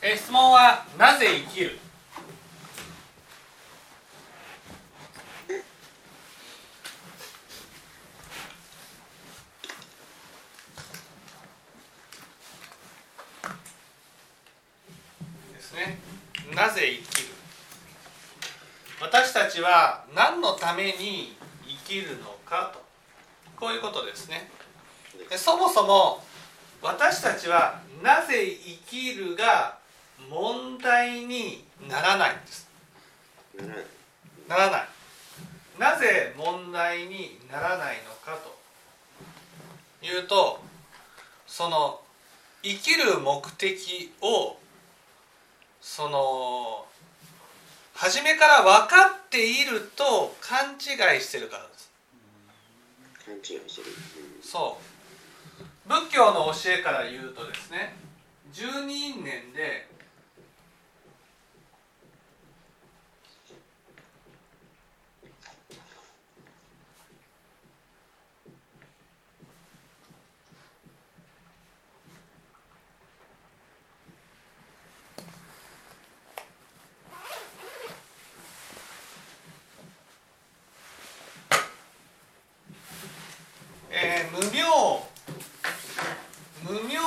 え質問はなぜ生きる？ですね。なぜ生きる？私たちは何のために生きるのかと。こういうことですね。でそもそも私たちはなぜ生きるが問題にならないんです。ならないならない。なぜ問題にならないのかというとその生きる目的をその初めから分かっていると勘違いしてるからです。勘違いしてる、そう。仏教の教えから言うとですね十二因縁でえー無明無明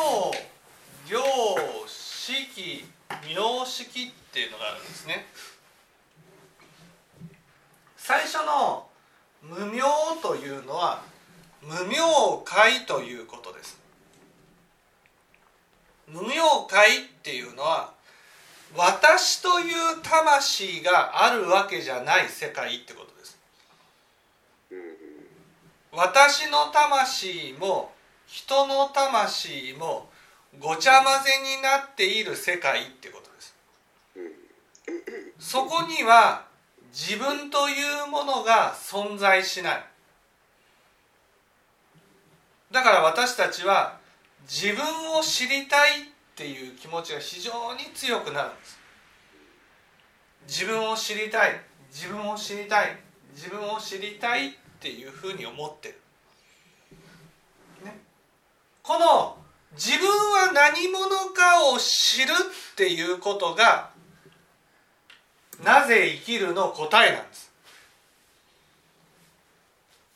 行式名式っていうのがあるんですね最初の無明というのは無明界ということです無明界っていうのは私という魂があるわけじゃない世界ってことです。私の魂も人の魂もごちゃ混ぜになっている世界ってことです。そこには自分というものが存在しない。だから私たちは自分を知りたいっていう気持ちが非常に強くなるんです自分を知りたい。自分を知りたい。自分を知りたいっていうふうに思ってる、ね、この自分は何者かを知るっていうことがなぜ生きるの答えなんです。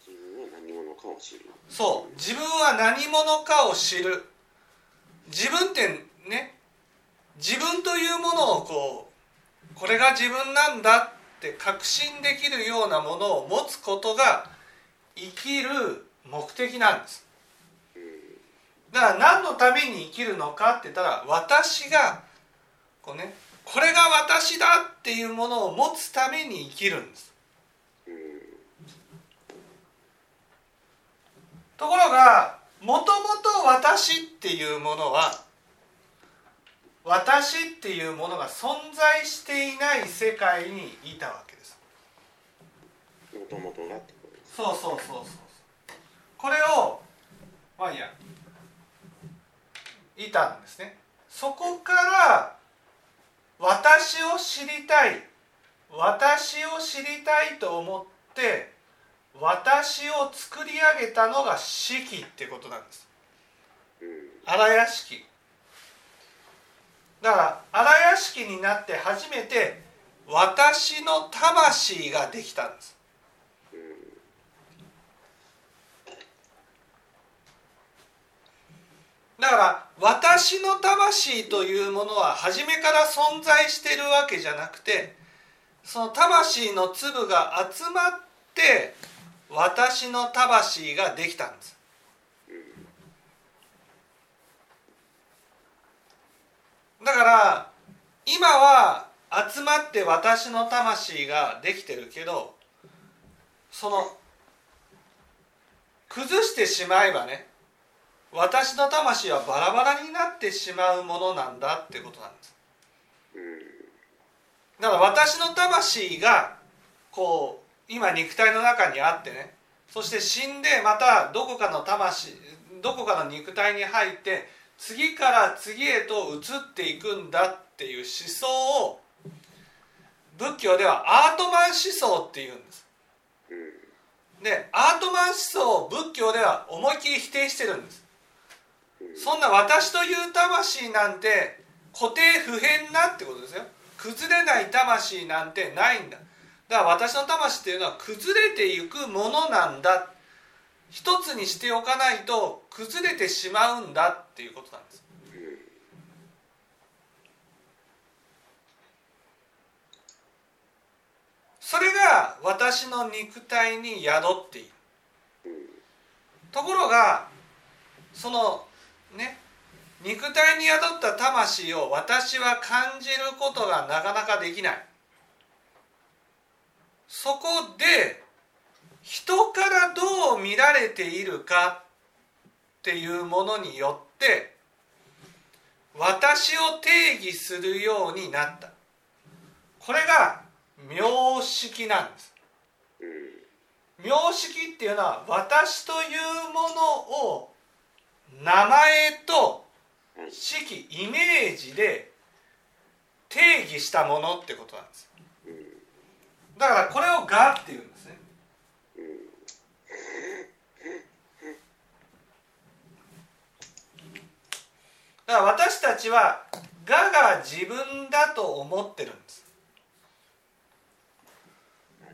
自分は何者かを知る。そう。自分は何者かを知る。自分ってね自分というものをこうこれが自分なんだって確信できるようなものを持つことが生きる目的なんです。だから何のために生きるのかって言ったら私がこうねこれが私だっていうものを持つために生きるんです。ところがもともと私っていうものは私っていうものが存在していない世界にいたわけです。もともとがってことですそうそうそうそう。これをまあいいやいたんですねそこから私を知りたい。私を知りたいと思って私を作り上げたのが式ってことなんです。荒屋敷だから荒屋敷になって初めて私の魂ができたんです。だから私の魂というものは初めから存在しているわけじゃなくてその魂の粒が集まって私の魂ができたんです。だから今は集まって私の魂ができてるけどその崩してしまえばね私の魂はバラバラになってしまうものなんだってことなんです。だから私の魂がこう今肉体の中にあってねそして死んでまたどこかの魂どこかの肉体に入って次から次へと移っていくんだっていう思想を仏教ではアートマン思想っていうんです。でアートマン思想を仏教では思いっきり否定してるんです。そんな私という魂なんて固定不変なってことですよ。崩れない魂なんてないんだ。だから私の魂っていうのは崩れていくものなんだ一つにしておかないと崩れてしまうんだっていうことなんです。それが私の肉体に宿っている。ところがそのね肉体に宿った魂を私は感じることがなかなかできない。そこで人からどう見られているかっていうものによって私を定義するようになった。これが名式なんです。名式っていうのは私というものを名前と式イメージで定義したものってことなんです。だからこれを「が」っていうんですねだから私たちは「が」が自分だと思ってるんです。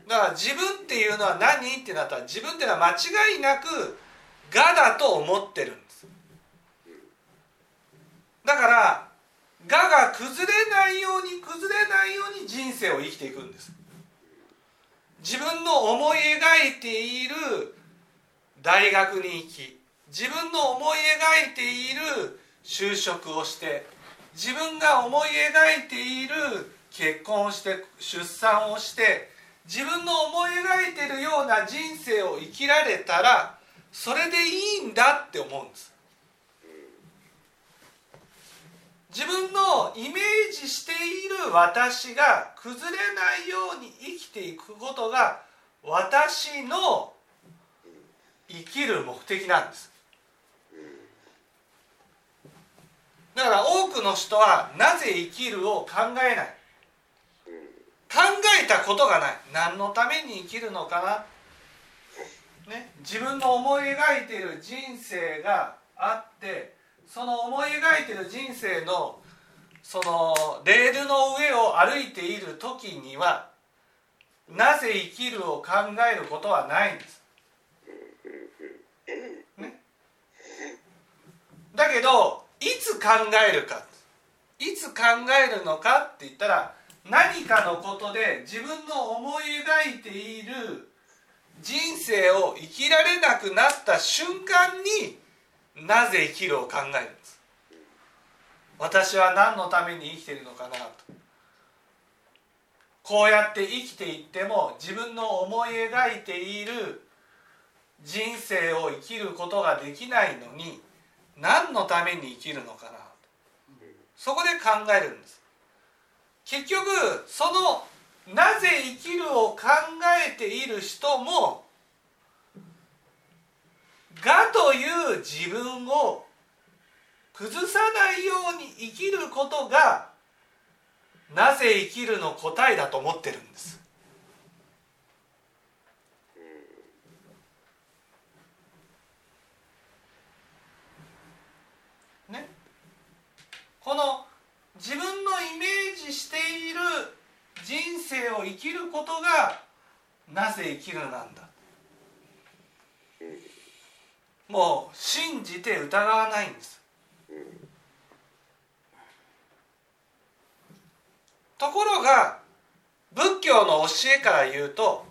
だから自分っていうのは何ってなったら自分っていうのは間違いなく「が」だと思ってるんです。だから「が」が崩れないように崩れないように人生を生きていくんです。自分の思い描いている大学に行き自分の思い描いている就職をして自分が思い描いている結婚をして出産をして自分の思い描いてるような人生を生きられたらそれでいいんだって思うんです。自分のイメージしている私が崩れないように生きていくことが私の生きる目的なんです。だから多くの人はなぜ生きるを考えない？考えたことがない。何のために生きるのかな、ね、自分の思い描いている人生があってその思い描いている人生のそのレールの上を歩いている時にはなぜ生きるを考えることはないんです。ね、だけどいつ考えるか。いつ考えるのかって言ったら何かのことで自分の思い描いている人生を生きられなくなった瞬間になぜ生きるを考えるんです。私は何のために生きているのかなと。こうやって生きていっても自分の思い描いている人生を生きることができないのに何のために生きるのかな？そこで考えるんです結局そのなぜ生きるを考えている人もがという自分を崩さないように生きることがなぜ生きるの答えだと思ってるんです。ね、この自分のイメージしている人生を生きることがなぜ生きるなんだ。もう信じて疑わないんです。ところが仏教の教えから言うと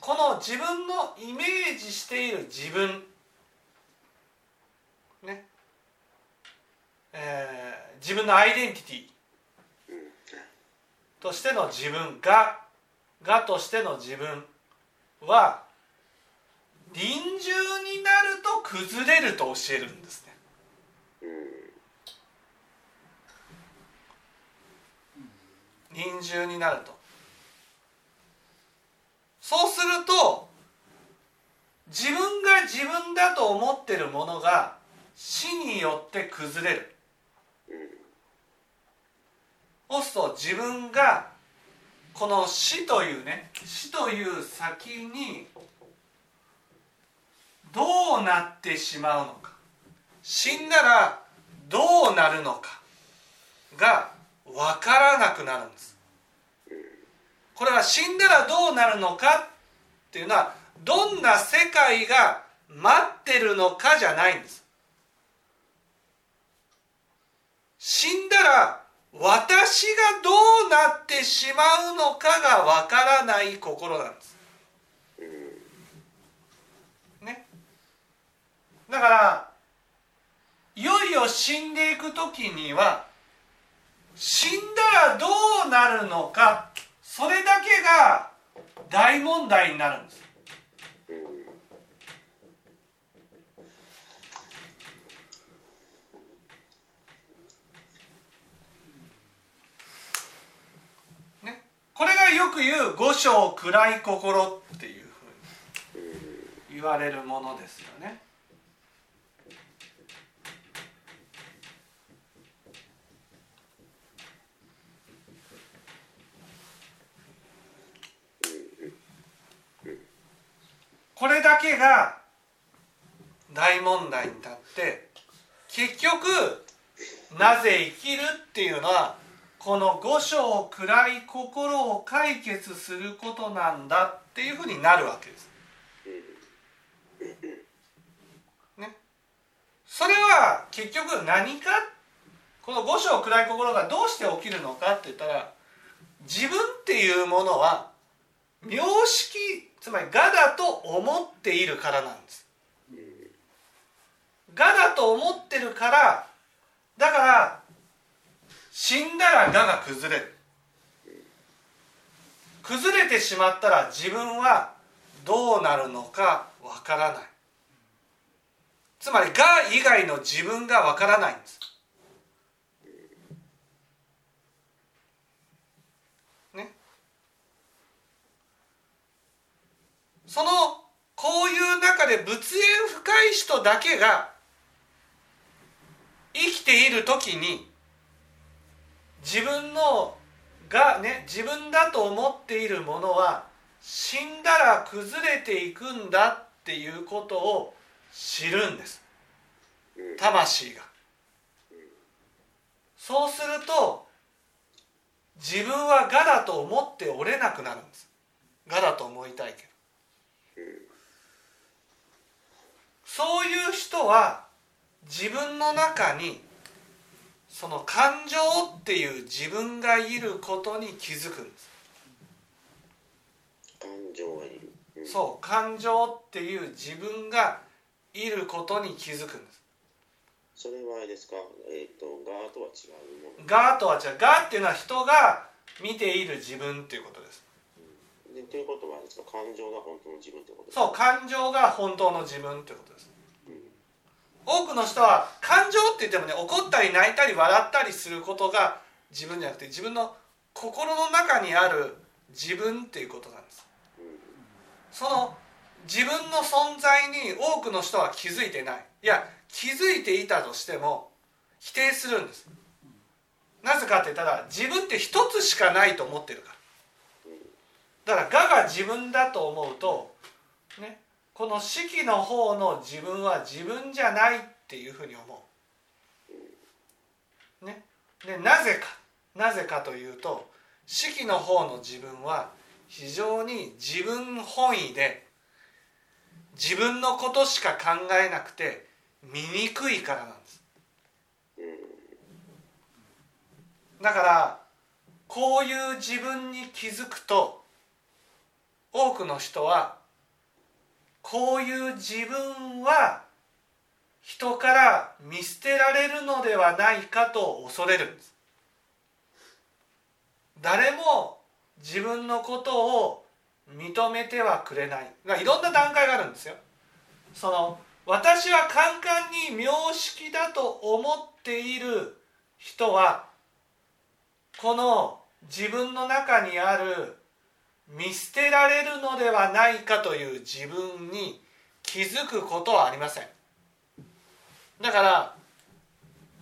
この自分のイメージしている自分えー、自分のアイデンティティとしての自分ががとしての自分は臨終になると崩れると教えるんですね。臨終になるとそうすると自分が自分だと思ってるものが死によって崩れるそうすと自分がこの死というね死という先にどうなってしまうのか。死んだらどうなるのか。が分からなくなるんです。これは死んだらどうなるのか。っていうのはどんな世界が待ってるのかじゃないんです。死んだら私がどうなってしまうのかがわからない心なんです。ね。だからいよいよ死んでいく時には死んだらどうなるのかそれだけが大問題になるんです。これがよく言う五章暗い心っていうふうに言われるものですよね。これだけが大問題に立って結局なぜ生きるっていうのはこの五章暗い心を解決することなんだっていうふうになるわけです。ね、それは結局何かこの五章暗い心がどうして起きるのかって言ったら自分っていうものは名式つまり我だと思っているからなんです。我だと思ってるからだから死んだら我が崩れる。崩れてしまったら自分はどうなるのかわからない。つまり我以外の自分がわからないんです。ね。そのこういう中で仏縁深い人だけが生きている時に自分のがね自分だと思っているものは死んだら崩れていくんだっていうことを知るんです。魂が。そうすると自分は我だと思っておれなくなるんです。我だと思いたいけど。そういう人は自分の中にその感情っていう自分がいることに気づくんです。感情がいる、うん、そう感情っていう自分がいることに気づくんです。それはあれですか？えっ、ー、とガーとは違うもの。ガーとは違う。ガーっていうのは人が見ている自分っていうことです、うん、でということはですか？感情が本当の自分ってことですか？そう感情が本当の自分ってことです多くの人は感情って言ってもね怒ったり泣いたり笑ったりすることが自分じゃなくて自分の心の中にある自分っていうことなんです。その自分の存在に多くの人は気づいてない。いや気づいていたとしても否定するんです。なぜかって言ったら自分って一つしかないと思ってるから。だから我が自分だと思うとねこの式の方の自分は自分じゃないっていうふうに思う。ね、でなぜかなぜかというと式の方の自分は非常に自分本位で自分のことしか考えなくて醜いからなんです。だからこういう自分に気づくと多くの人はこういう自分は人から見捨てられるのではないかと恐れるんです。誰も自分のことを認めてはくれない。いろんな段階があるんですよ。その私はカンカンに名式だと思っている人はこの自分の中にある見捨てられるのではないかという自分に気づくことはありません。だから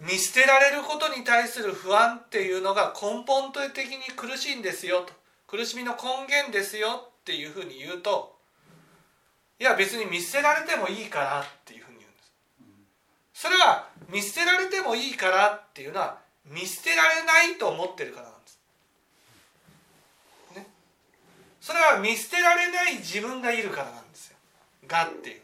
見捨てられることに対する不安っていうのが根本的に苦しいんですよと。苦しみの根源ですよっていうふうに言うといや別に見捨てられてもいいからっていうふうに言うんです。それは見捨てられてもいいからっていうのは見捨てられないと思ってるからなんです。ね、それは見捨てられない自分がいるからなんですよ。がっていう。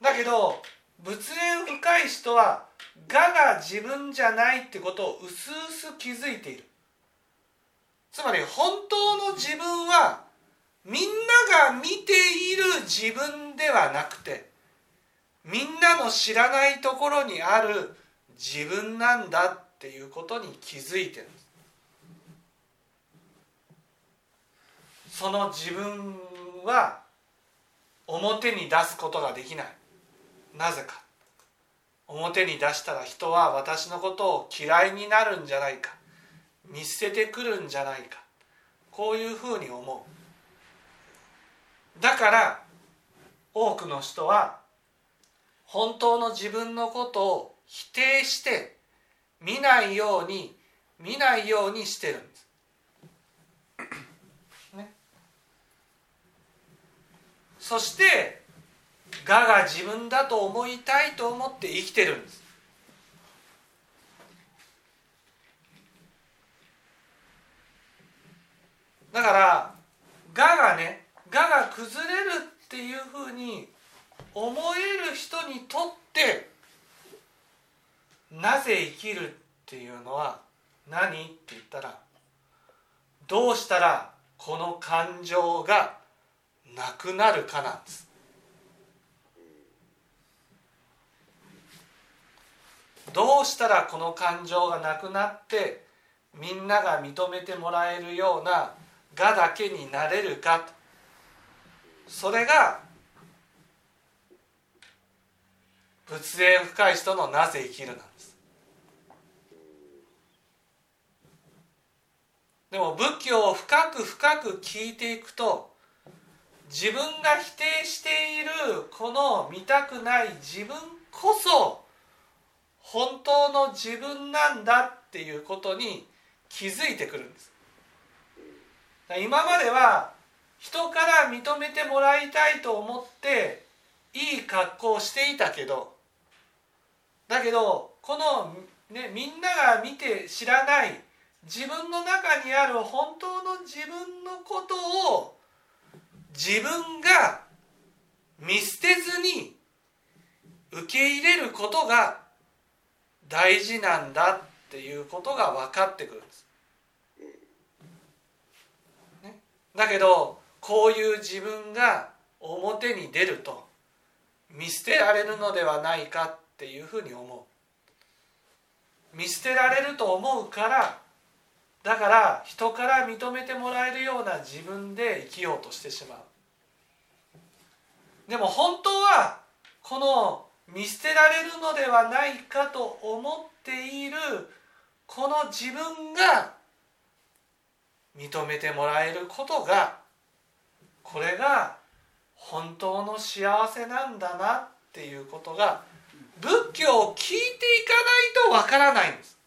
だけど仏縁深い人は我が自分じゃないってことをうすうす気づいているつまり本当の自分はみんなが見ている自分ではなくてみんなの知らないところにある自分なんだっていうことに気づいてるその自分は表に出すことができない。なぜか。表に出したら人は私のことを嫌いになるんじゃないか。見捨ててくるんじゃないか。こういうふうに思う。だから多くの人は本当の自分のことを否定して見ないように見ないようにしてるんです。ね、そして我が自分だと思いたいと思って生きてるんです。だから我がね我が崩れるっていうふうに思える人にとってなぜ生きるっていうのは何？って言ったらどうしたらこの感情がなくなるかなんです。どうしたらこの感情がなくなってみんなが認めてもらえるようながだけになれるか。それが仏縁深い人のなぜ生きるなんです。でも仏教を深く深く聞いていくと自分が否定しているこの見たくない自分こそ本当の自分なんだっていうことに気づいてくるんです。今までは人から認めてもらいたいと思っていい格好をしていたけどだけどこの、ね、みんなが見て知らない自分の中にある本当の自分のことを自分が見捨てずに受け入れることが大事なんだっていうことが分かってくるんです。ね、だけどこういう自分が表に出ると見捨てられるのではないかっていうふうに思う。見捨てられると思うからだから人から認めてもらえるような自分で生きようとしてしまう。でも本当はこの見捨てられるのではないかと思っているこの自分が認めてもらえることがこれが本当の幸せなんだなっていうことが仏教を聞いていかないとわからないんです。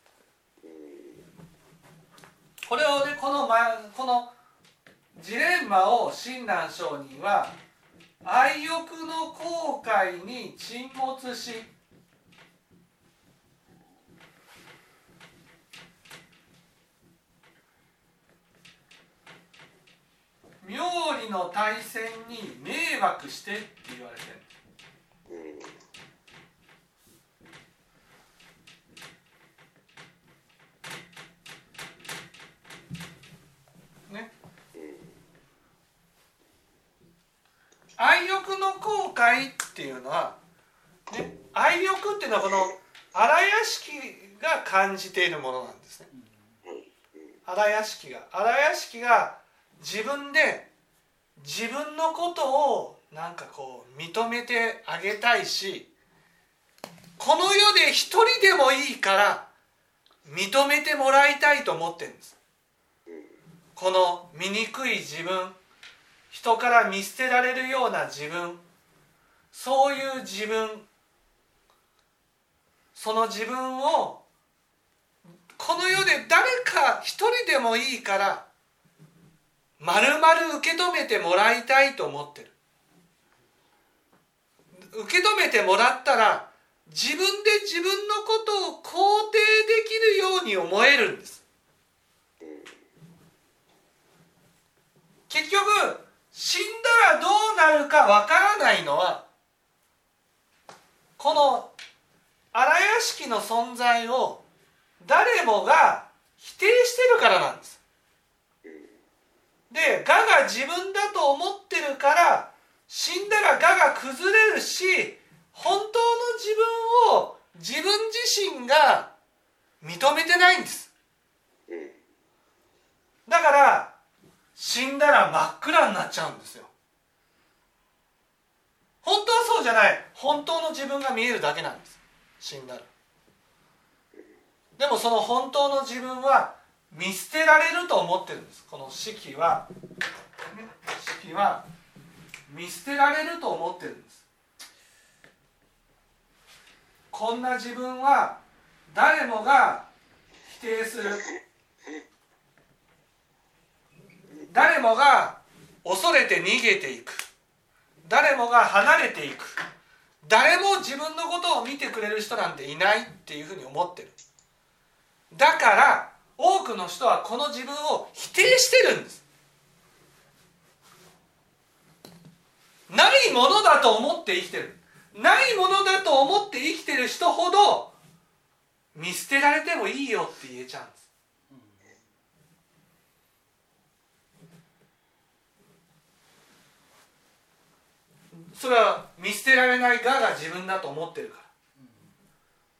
これをねこの,、このジレンマを親鸞上人は愛欲の後悔に沈没し妙理の対戦に迷惑してって言われてる。愛欲の後悔っていうのは、ね、愛欲っていうのはこの荒屋敷が感じているものなんですね。荒屋敷が荒屋敷が自分で自分のことをなんかこう認めてあげたいしこの世で一人でもいいから認めてもらいたいと思ってるんですこの醜い自分人から見捨てられるような自分。そういう自分。その自分をこの世で誰か一人でもいいから丸々受け止めてもらいたいと思ってる。受け止めてもらったら自分で自分のことを肯定できるように思えるんです。結局死んだらどうなるかわからないのはこの荒屋敷の存在を誰もが否定してるからなんです。で我が自分だと思ってるから死んだら我が崩れるし本当の自分を自分自身が認めてないんです。だから死んだら真っ暗になっちゃうんですよ。本当はそうじゃない。本当の自分が見えるだけなんです。死んだら。でもその本当の自分は見捨てられると思ってるんです。この式は。式は。見捨てられると思ってるんです。こんな自分は誰もが否定する。誰もが恐れて逃げていく。誰もが離れていく。誰も自分のことを見てくれる人なんていないっていうふうに思ってる。だから多くの人はこの自分を否定してるんです。ないものだと思って生きてる。ないものだと思って生きてる人ほど見捨てられてもいいよって言えちゃうんです。それは見捨てられない我が自分だと思ってるか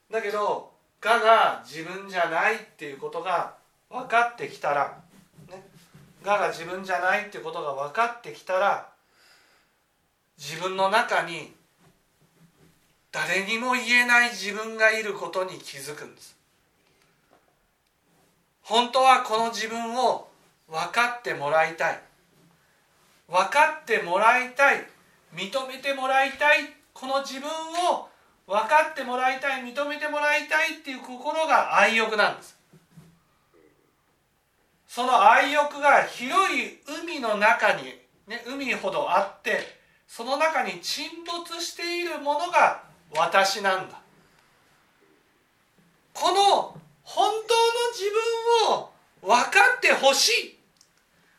ら。だけど我が自分じゃないっていうことが分かってきたら、ね、我が自分じゃないっていうことが分かってきたら自分の中に誰にも言えない自分がいることに気づくんです。本当はこの自分を分かってもらいたい。分かってもらいたい認めてもらいたい。この自分を分かってもらいたい。認めてもらいたいっていう心が愛欲なんです。その愛欲が広い海の中に、ね、海ほどあってその中に沈没しているものが私なんだ。この本当の自分を分かってほしい。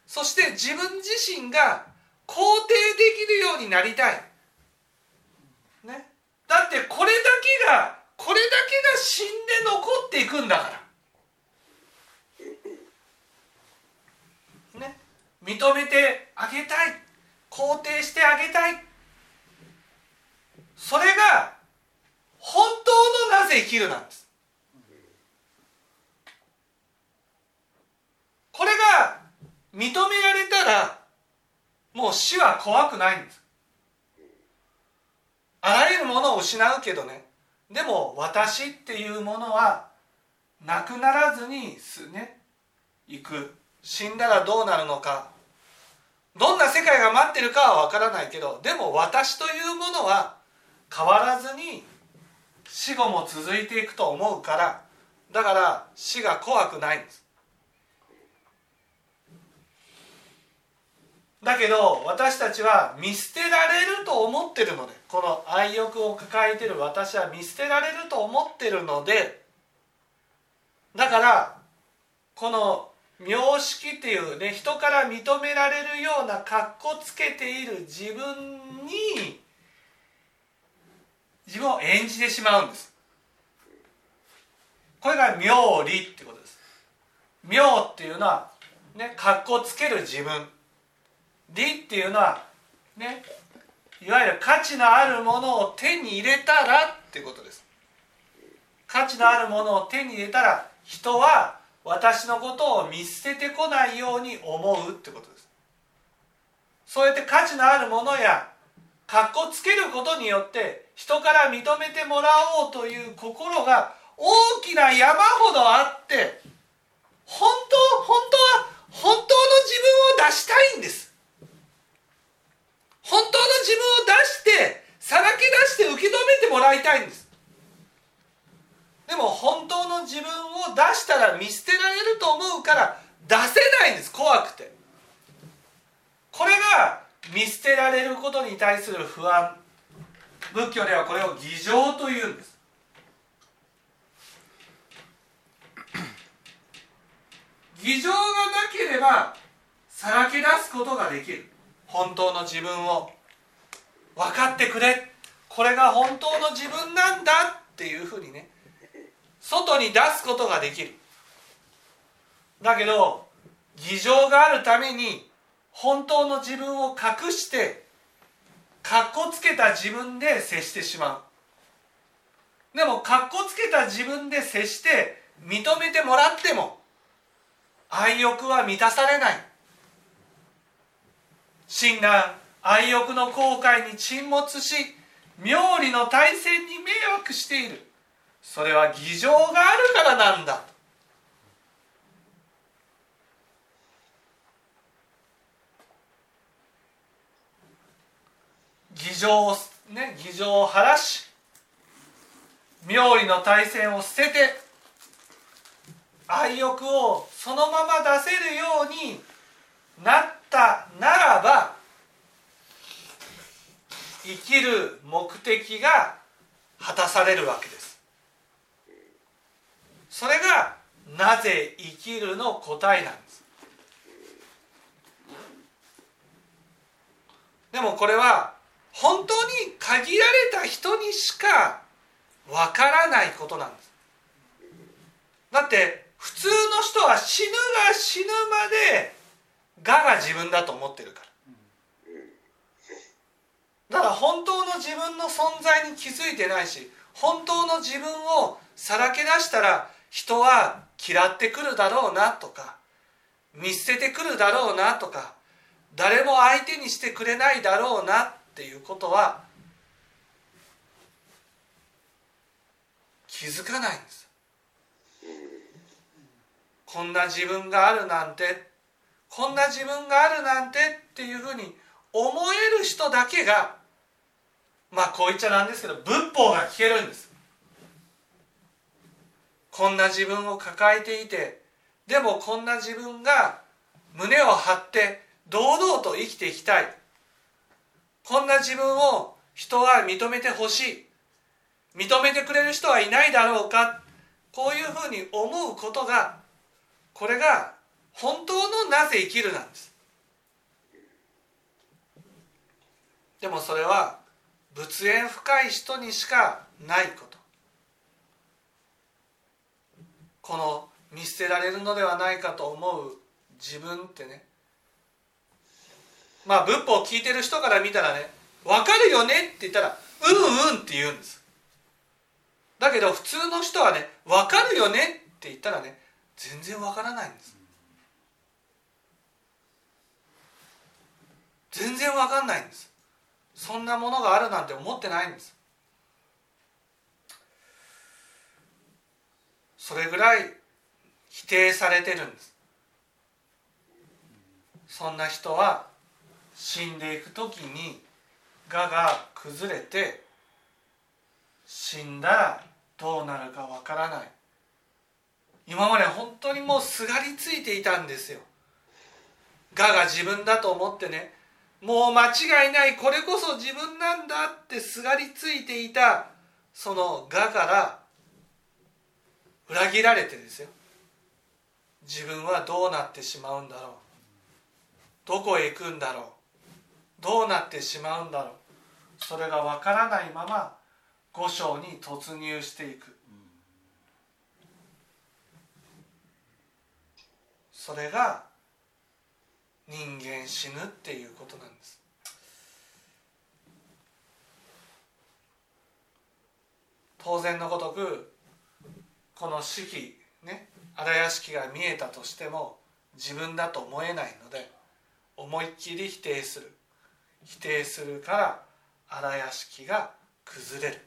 そして自分自身が肯定できるようになりたい、ね、だってこれだけがこれだけが死んで残っていくんだから。ね。認めてあげたい。肯定してあげたい。それが本当のなぜ生きるなんですこれが認められたらもう死は怖くないんです。あらゆるものを失うけどね。でも私っていうものはなくならずにすね行く。死んだらどうなるのか。どんな世界が待ってるかは分からないけどでも私というものは変わらずに死後も続いていくと思うからだから死が怖くないんです。だけど私たちは見捨てられると思ってるのでこの愛欲を抱えてる私は見捨てられると思ってるのでだからこの妙識っていうね人から認められるような格好つけている自分に自分を演じてしまうんです。これが妙理ってことです。妙っていうのはね格好つける自分。理っていうのはねいわゆる価値のあるものを手に入れたらってことです。価値のあるものを手に入れたら人は私のことを見捨ててこないように思うってことです。そうやって価値のあるものやかっこつけることによって人から認めてもらおうという心が大きな山ほどあって本当本当は本当の自分を出したいんです。本当の自分を出してさらけ出して受け止めてもらいたいんです。でも本当の自分を出したら見捨てられると思うから出せないんです怖くて。これが見捨てられることに対する不安。仏教ではこれを偽情というんです。偽情がなければさらけ出すことができる。本当の自分を分かってくれ。これが本当の自分なんだっていうふうにね。外に出すことができる。だけど偽情があるために本当の自分を隠してかっこつけた自分で接してしまう。でもかっこつけた自分で接して認めてもらっても愛欲は満たされない。真な愛欲の後悔に沈没し妙理の大戦に迷惑している。それは偽情があるからなんだ。偽情をね偽情を晴らし妙理の大戦を捨てて愛欲をそのまま出せるようになったならば生きる目的が果たされるわけです。それがなぜ生きるの答えなんです。でもこれは本当に限られた人にしかわからないことなんです。だって普通の人は死ぬが死ぬまで我が自分だと思ってるから。だから本当の自分の存在に気づいてないし本当の自分をさらけ出したら人は嫌ってくるだろうなとか見捨ててくるだろうなとか誰も相手にしてくれないだろうなっていうことは気づかないんです。こんな自分があるなんてこんな自分があるなんてっていうふうに思える人だけがまあこう言っちゃなんですけど仏法が聞けるんです。こんな自分を抱えていてでもこんな自分が胸を張って堂々と生きていきたい。こんな自分を人は認めてほしい。認めてくれる人はいないだろうか。こういうふうに思うことがこれが本当のなぜ生きるなんです。でもそれは仏縁深い人にしかないこと。この見捨てられるのではないかと思う自分ってね。まあ仏法を聞いてる人から見たらね分かるよねって言ったら「うんうん」って言うんです。だけど普通の人はね「分かるよね」って言ったらね全然分からないんです。全然分かんないんです。そんなものがあるなんて思ってないんです。それぐらい否定されてるんです。そんな人は死んでいく時に我が崩れて死んだらどうなるかわからない。今まで本当にもうすがりついていたんですよ。我が自分だと思ってね。もう間違いないこれこそ自分なんだってすがりついていたその我から裏切られてですよ。自分はどうなってしまうんだろう。どこへ行くんだろう。どうなってしまうんだろう。それがわからないまま五章に突入していく。それが人間死ぬっていうことなんです。当然のごとくこの四季ね荒屋敷が見えたとしても自分だと思えないので思いっきり否定する。否定するから荒屋敷が崩れる。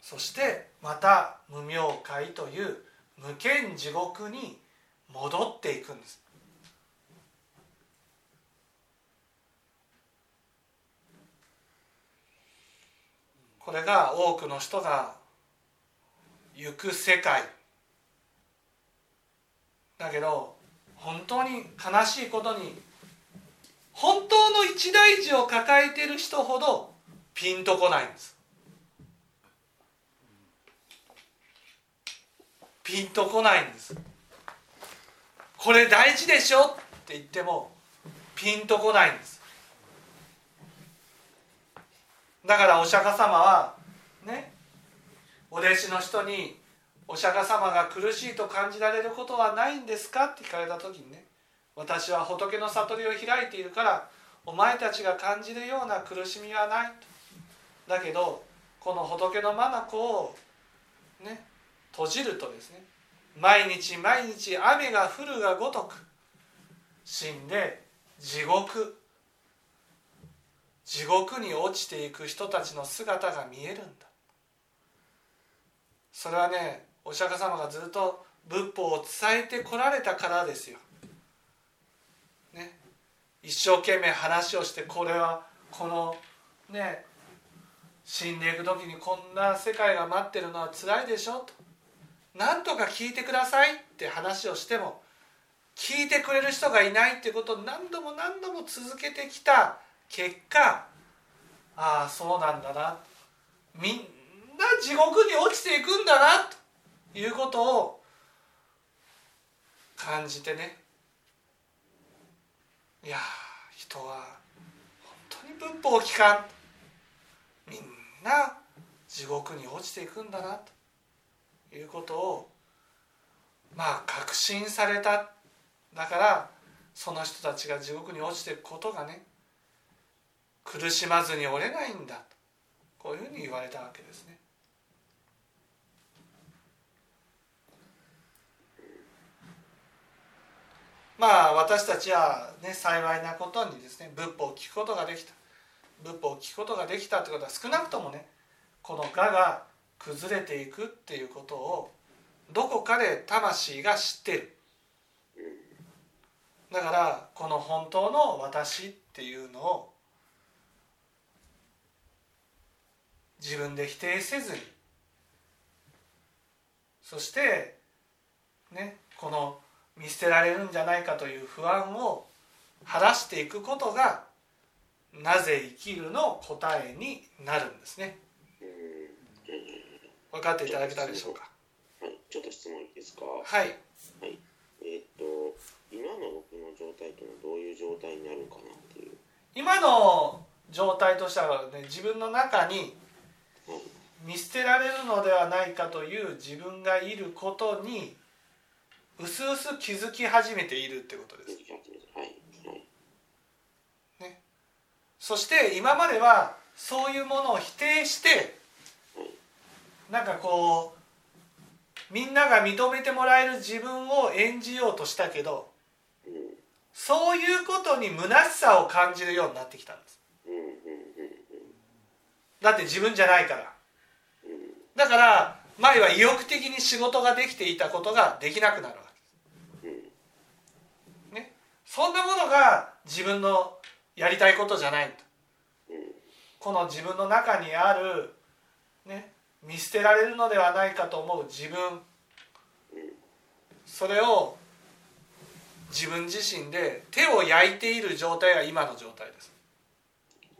そしてまた無明界という無間地獄に戻っていくんです。これが多くの人が行く世界。だけど本当に悲しいことに本当の一大事を抱えている人ほどピンとこないんです。ピンとこないんです。これ大事でしょって言ってもピンとこないんですだからお釈迦様はねお弟子の人に「お釈迦様が苦しいと感じられることはないんですか?」って聞かれた時にね「私は仏の悟りを開いているからお前たちが感じるような苦しみはない」と。だけどこの仏の眼をね閉じるとですね毎日毎日雨が降るがごとく死んで地獄地獄に落ちていく人たちの姿が見えるんだ。それはねお釈迦様がずっと仏法を伝えてこられたからですよ。ね、一生懸命話をしてこれはこのね死んでいく時にこんな世界が待ってるのは辛いでしょと。なんとか聞いてくださいって話をしても聞いてくれる人がいないってことを何度も何度も続けてきた結果ああそうなんだな。みんな地獄に落ちていくんだなということを感じてね。いや人は本当に仏法を聞かん。みんな地獄に落ちていくんだなと。いうことをまあ確信された。だからその人たちが地獄に落ちていくことがね苦しまずに折れないんだと。こういうふうに言われたわけですね。まあ私たちはね幸いなことにですね仏法を聞くことができた。仏法を聞くことができたってことは少なくともねこの我が崩れていくっていうことをどこかで魂が知ってる。だからこの本当の私っていうのを自分で否定せずにそしてねこの見捨てられるんじゃないかという不安を晴らしていくことがなぜ生きるの？答えになるんですね。分かっていただけたでしょうか。はいちょっと質問いいですか？はい。はい。えーっと今の僕の状態というのはどういう状態になるかなっていう。今の状態としてはね自分の中に見捨てられるのではないかという自分がいることにうすうす気づき始めているってことです。はい。はい。そして今まではそういうものを否定してなんかこうみんなが認めてもらえる自分を演じようとしたけどうんそういうことに虚しさを感じるようになってきたんです。だって自分じゃないから。だから前は意欲的に仕事ができていたことができなくなるわけです。ね。そんなものが自分のやりたいことじゃないとうんこの自分の中にあるね。見捨てられるのではないかと思う自分。それを自分自身で手を焼いている状態が今の状態です。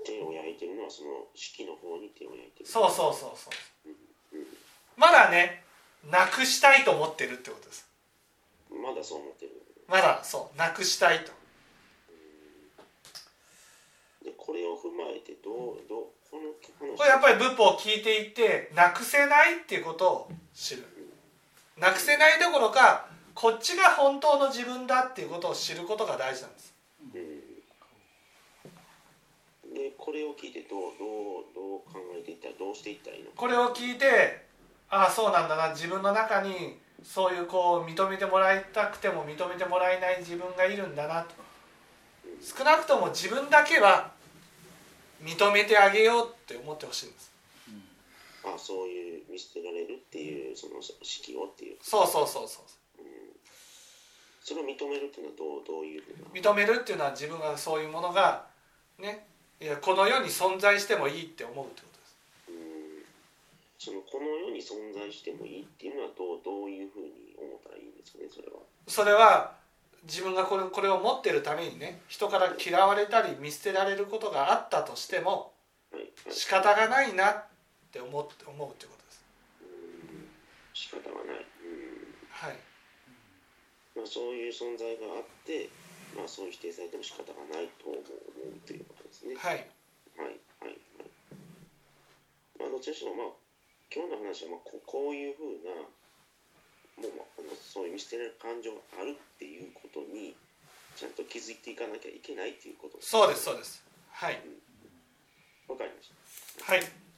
手を焼いてるのはその式の方に手を焼いてる。そうそうそうそう。まだねなくしたいと思ってるってことです。まだそう思ってる。まだそうなくしたいと。でこれを踏まえてどうどうこれやっぱり仏法を聞いていってなくせないっていうことを知る。なくせないどころかこっちが本当の自分だっていうことを知ることが大事なんです。うん。でこれを聞いてどうどうどう考えていったらどうしていったらいいのか。これを聞いてああそうなんだな自分の中にそういうこう認めてもらいたくても認めてもらえない自分がいるんだなと。少なくとも自分だけは認めてあげようって思ってほしいんです。あそういう見捨てられるっていうその式をっていう。そうそうそうそう。それを認めるっていうのはどうどういうふうな？認めるっていうのは自分がそういうものがねいやこの世に存在してもいいって思うってことです。うん。そのこの世に存在してもいいっていうのはどうどういうふうに思ったらいいんですかねそれは？それは自分がこれこれを持ってるためにね人から嫌われたり見捨てられることがあったとしてもはい。はい仕方がないなって思って思うってことです。仕方がない。うんそういう存在があって、まあ、そういう否定されても仕方がないと思うということですね。はい。はい。はい。はい。まあ、どっちにしろ、まあ、今日の話は、まあ、ここういうふうな、もう、あ、のそういう見捨てられる感情があるっていうことに、ちゃんと気づいていかなきゃいけないっていうことそうですそうですはいわかりました。はい